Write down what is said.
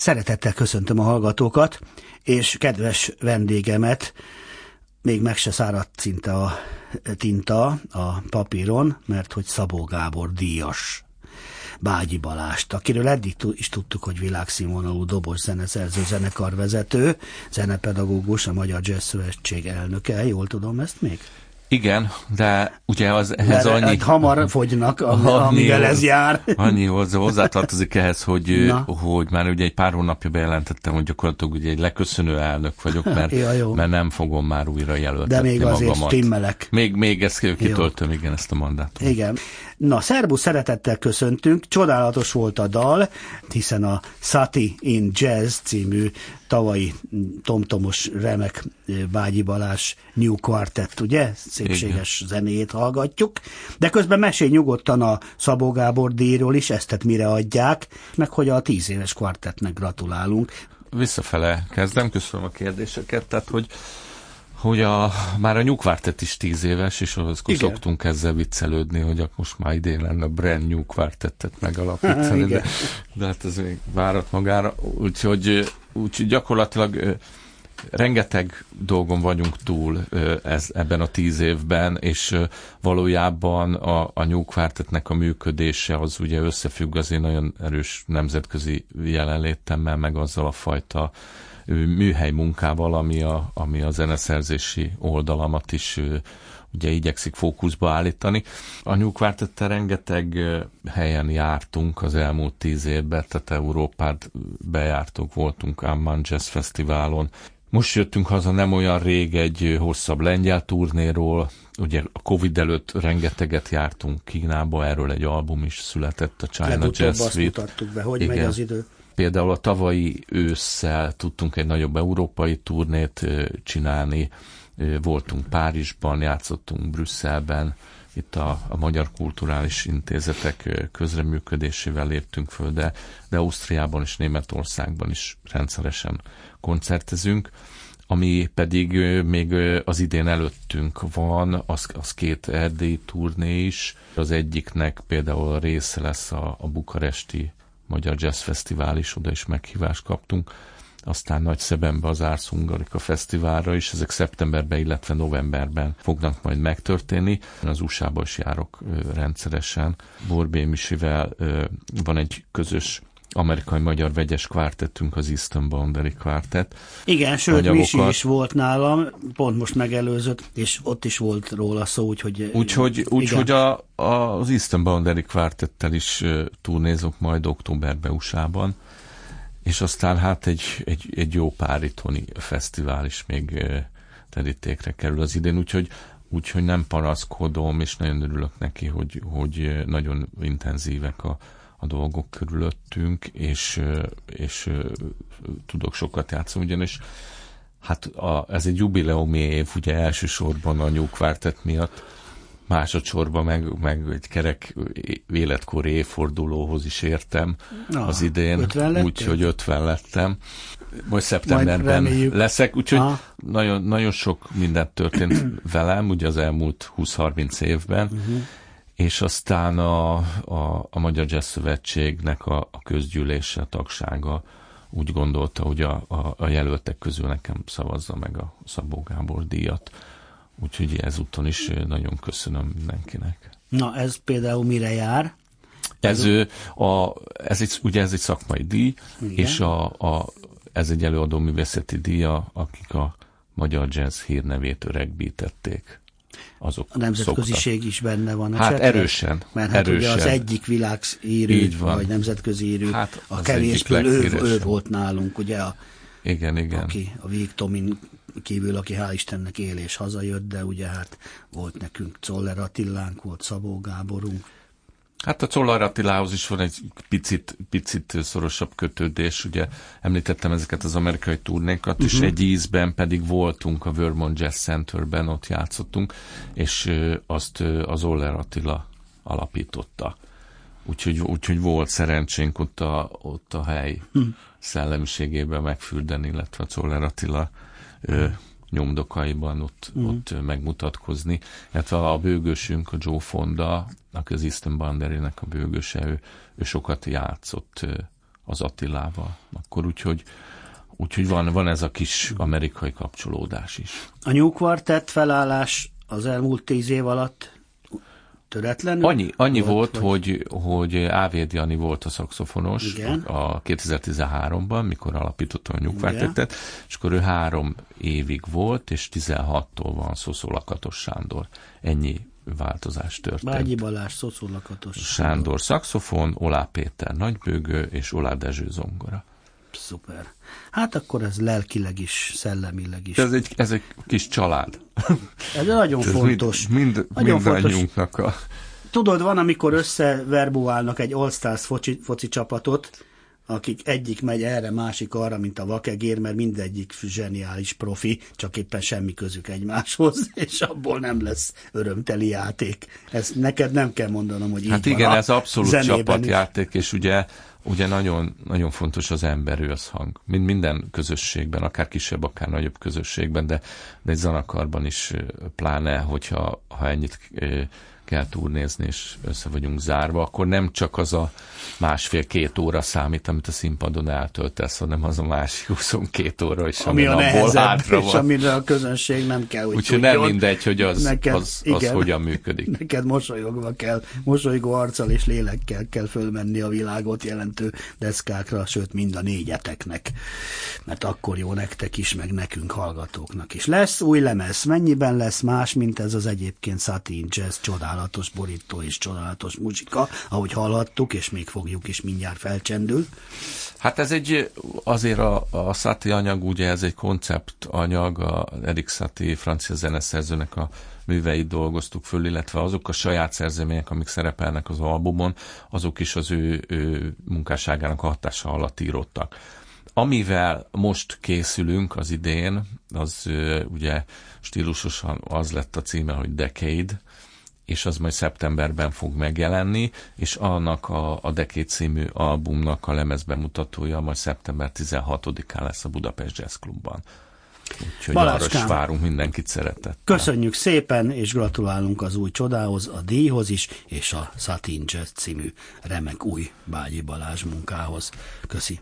Szeretettel köszöntöm a hallgatókat, és kedves vendégemet, még meg se száradt szinte a tinta a papíron, mert hogy Szabó Gábor díjas Bágyi Balást, akiről eddig is tudtuk, hogy világszínvonalú dobos zeneszerző, zenekarvezető, zenepedagógus, a Magyar Jazz Szövetség elnöke, jól tudom ezt még? Igen, de ugye az ehhez Mert annyi... hamar fogynak, amivel ez jár. Annyi hozzá, hozzátartozik ehhez, hogy, hogy már ugye egy pár hónapja bejelentettem, hogy gyakorlatilag ugye egy leköszönő elnök vagyok, mert, ja, mert nem fogom már újra jelöltetni De még azért magamat. stimmelek. Még, még ezt kitöltöm, igen, ezt a mandátumot. Igen. Na, szerbusz, szeretettel köszöntünk. Csodálatos volt a dal, hiszen a Sati in Jazz című tavalyi tomtomos remek Bágyi Balázs New Quartet, ugye? Szépséges Igen. zenéjét hallgatjuk. De közben mesélj nyugodtan a Szabó Gábor díjról is, ezt tehát mire adják, meg hogy a tíz éves kvartetnek gratulálunk. Visszafele kezdem, köszönöm a kérdéseket, tehát hogy hogy a, már a nyugvártet is tíz éves, és ahhoz szoktunk ezzel viccelődni, hogy akkor most már idén lenne a brand new kvartettet megalapítani, de, de hát ez még várat magára, úgyhogy, úgyhogy gyakorlatilag rengeteg dolgon vagyunk túl ez, ebben a tíz évben, és valójában a, a New Quartetnek a működése az ugye összefügg az én nagyon erős nemzetközi jelenlétemmel, meg azzal a fajta műhely munkával, ami a, ami a zeneszerzési oldalamat is ugye igyekszik fókuszba állítani. A Nyugvártettel rengeteg helyen jártunk az elmúlt tíz évben, tehát Európát bejártunk, voltunk Amman Jazz Fesztiválon, most jöttünk haza nem olyan rég egy hosszabb lengyel turnéról, ugye a Covid előtt rengeteget jártunk Kínába, erről egy album is született, a China Legutóbb Jazz Suite. be, hogy Igen. megy az idő. Például a tavalyi ősszel tudtunk egy nagyobb európai turnét csinálni, voltunk Párizsban, játszottunk Brüsszelben, itt a, a Magyar Kulturális Intézetek közreműködésével léptünk föl, de, de Ausztriában és Németországban is rendszeresen koncertezünk. Ami pedig még az idén előttünk van, az, az két erdélyi turné is. Az egyiknek például a része lesz a, a bukaresti Magyar Jazz Fesztivál is, oda is meghívást kaptunk. Aztán nagy szebenbe az Ars Hungarica Fesztiválra is, ezek szeptemberben, illetve novemberben fognak majd megtörténni. Az USA-ba is járok rendszeresen. Borbé Misivel van egy közös amerikai-magyar vegyes kvártettünk, az Eastern Boundary Quartet. Igen, sőt, Anyagokat... Misi is volt nálam, pont most megelőzött, és ott is volt róla szó, úgyhogy... Úgyhogy, úgyhogy a, a, az Eastern Boundary Quartettel is túlnézok majd októberben USA-ban, és aztán hát egy, egy, egy jó pár itthoni fesztivál is még terítékre kerül az idén, úgyhogy úgyhogy nem panaszkodom, és nagyon örülök neki, hogy, hogy nagyon intenzívek a, a dolgok körülöttünk, és, és tudok sokat játszani, ugyanis hát a, ez egy jubileumi év, ugye elsősorban a New Quartet miatt, másodszorban meg, meg egy kerek életkori évfordulóhoz is értem Na, az idén, úgyhogy 50 lettem. Majd szeptemberben Majd leszek, úgyhogy nagyon, nagyon sok mindent történt velem, ugye az elmúlt 20-30 évben, uh-huh és aztán a, a, a Magyar Jazz Szövetségnek a, a közgyűlése, a tagsága úgy gondolta, hogy a, a, a jelöltek közül nekem szavazza meg a Szabó Gábor díjat. Úgyhogy ezúton is nagyon köszönöm mindenkinek. Na, ez például mire jár? Ez, a, ez egy, ugye ez egy szakmai díj, Igen. és a, a, ez egy előadó művészeti díja, akik a magyar jazz hírnevét öregbítették azok A nemzetköziség szoktak. is benne van. Hát csetre, erősen. Mert hát erősen. ugye az egyik világírő, vagy nemzetközi írő, hát a kevésből ő, ő, volt nálunk, ugye, a, igen, igen. aki a Végtomin kívül, aki hál' Istennek él és hazajött, de ugye hát volt nekünk Czoller Attilánk, volt Szabó Gáborunk, Hát a Czoller Attilához is van egy picit, picit szorosabb kötődés, ugye említettem ezeket az amerikai turnékat, uh-huh. és mhm. egy ízben pedig voltunk a Vermont Jazz Centerben, ott játszottunk, és azt az Oller Attila alapította. Úgyhogy, úgyhogy volt szerencsénk ott a, ott a hely uh-huh. szellemiségében megfürdeni, illetve a Czoller Attila uh-huh nyomdokaiban ott, mm. ott megmutatkozni. Illetve a bőgősünk, a Joe Fonda, aki az Easton Banderének a bőgőse, ő, ő sokat játszott az Attilával. Akkor úgyhogy Úgyhogy van, van ez a kis amerikai kapcsolódás is. A New Quartet felállás az elmúlt tíz év alatt töretlen? Annyi, annyi volt, volt hogy, hogy Ávéd Jani volt a szakszofonos Igen. a 2013-ban, mikor alapítottam a nyugvártettet, és akkor ő három évig volt, és 16-tól van Szoszó Lakatos Sándor. Ennyi változás történt. Bágyi Balázs, Szoszó Lakatos Sándor. Sándor szakszofon, Olá Péter nagybőgő, és Olá Dezső zongora. Szuper. Hát akkor ez lelkileg is, szellemileg is. Ez egy, ez egy kis család. Ez nagyon ez fontos. Mind, mind, nagyon mindannyiunknak a... Tudod, van, amikor összeverbuálnak egy All-Stars foci, foci csapatot, akik egyik megy erre, másik arra, mint a vakegér, mert mindegyik zseniális profi, csak éppen semmi közük egymáshoz, és abból nem lesz örömteli játék. Ezt neked nem kell mondanom, hogy így Hát igen, ez abszolút csapatjáték, és ugye ugye nagyon, nagyon fontos az ember összhang. Mind minden közösségben, akár kisebb, akár nagyobb közösségben, de, de egy zanakarban is pláne, hogyha ha ennyit kell turnézni, és össze vagyunk zárva, akkor nem csak az a másfél-két óra számít, amit a színpadon eltöltesz, hanem az a másik 22 óra is, ami a nehezebb, és amire a közönség nem kell, hogy Úgyhogy nem mindegy, hogy az, neked, az, az igen, hogyan működik. Neked mosolyogva kell, mosolygó arccal és lélekkel kell fölmenni a világot jelentő deszkákra, sőt mind a négyeteknek, mert akkor jó nektek is, meg nekünk hallgatóknak is. Lesz új lemez, mennyiben lesz más, mint ez az egyébként Satin Jazz csodálatos csodálatos borító és csodálatos muzsika, ahogy hallhattuk, és még fogjuk is mindjárt felcsendül. Hát ez egy, azért a, a Sati anyag, ugye ez egy konceptanyag, a Erik Sati francia zeneszerzőnek a műveit dolgoztuk föl, illetve azok a saját szerzemények, amik szerepelnek az albumon, azok is az ő, ő munkásságának hatása alatt íródtak. Amivel most készülünk az idén, az ugye stílusosan az lett a címe, hogy Decade, és az majd szeptemberben fog megjelenni, és annak a, a Decade című albumnak a lemezbemutatója majd szeptember 16-án lesz a Budapest Jazz Clubban. Úgyhogy Balázskám, arra várunk mindenkit szeretettel. Köszönjük szépen, és gratulálunk az új csodához, a díjhoz is, és a Satin Jazz című remek új Bágyi Balázs munkához. Köszi.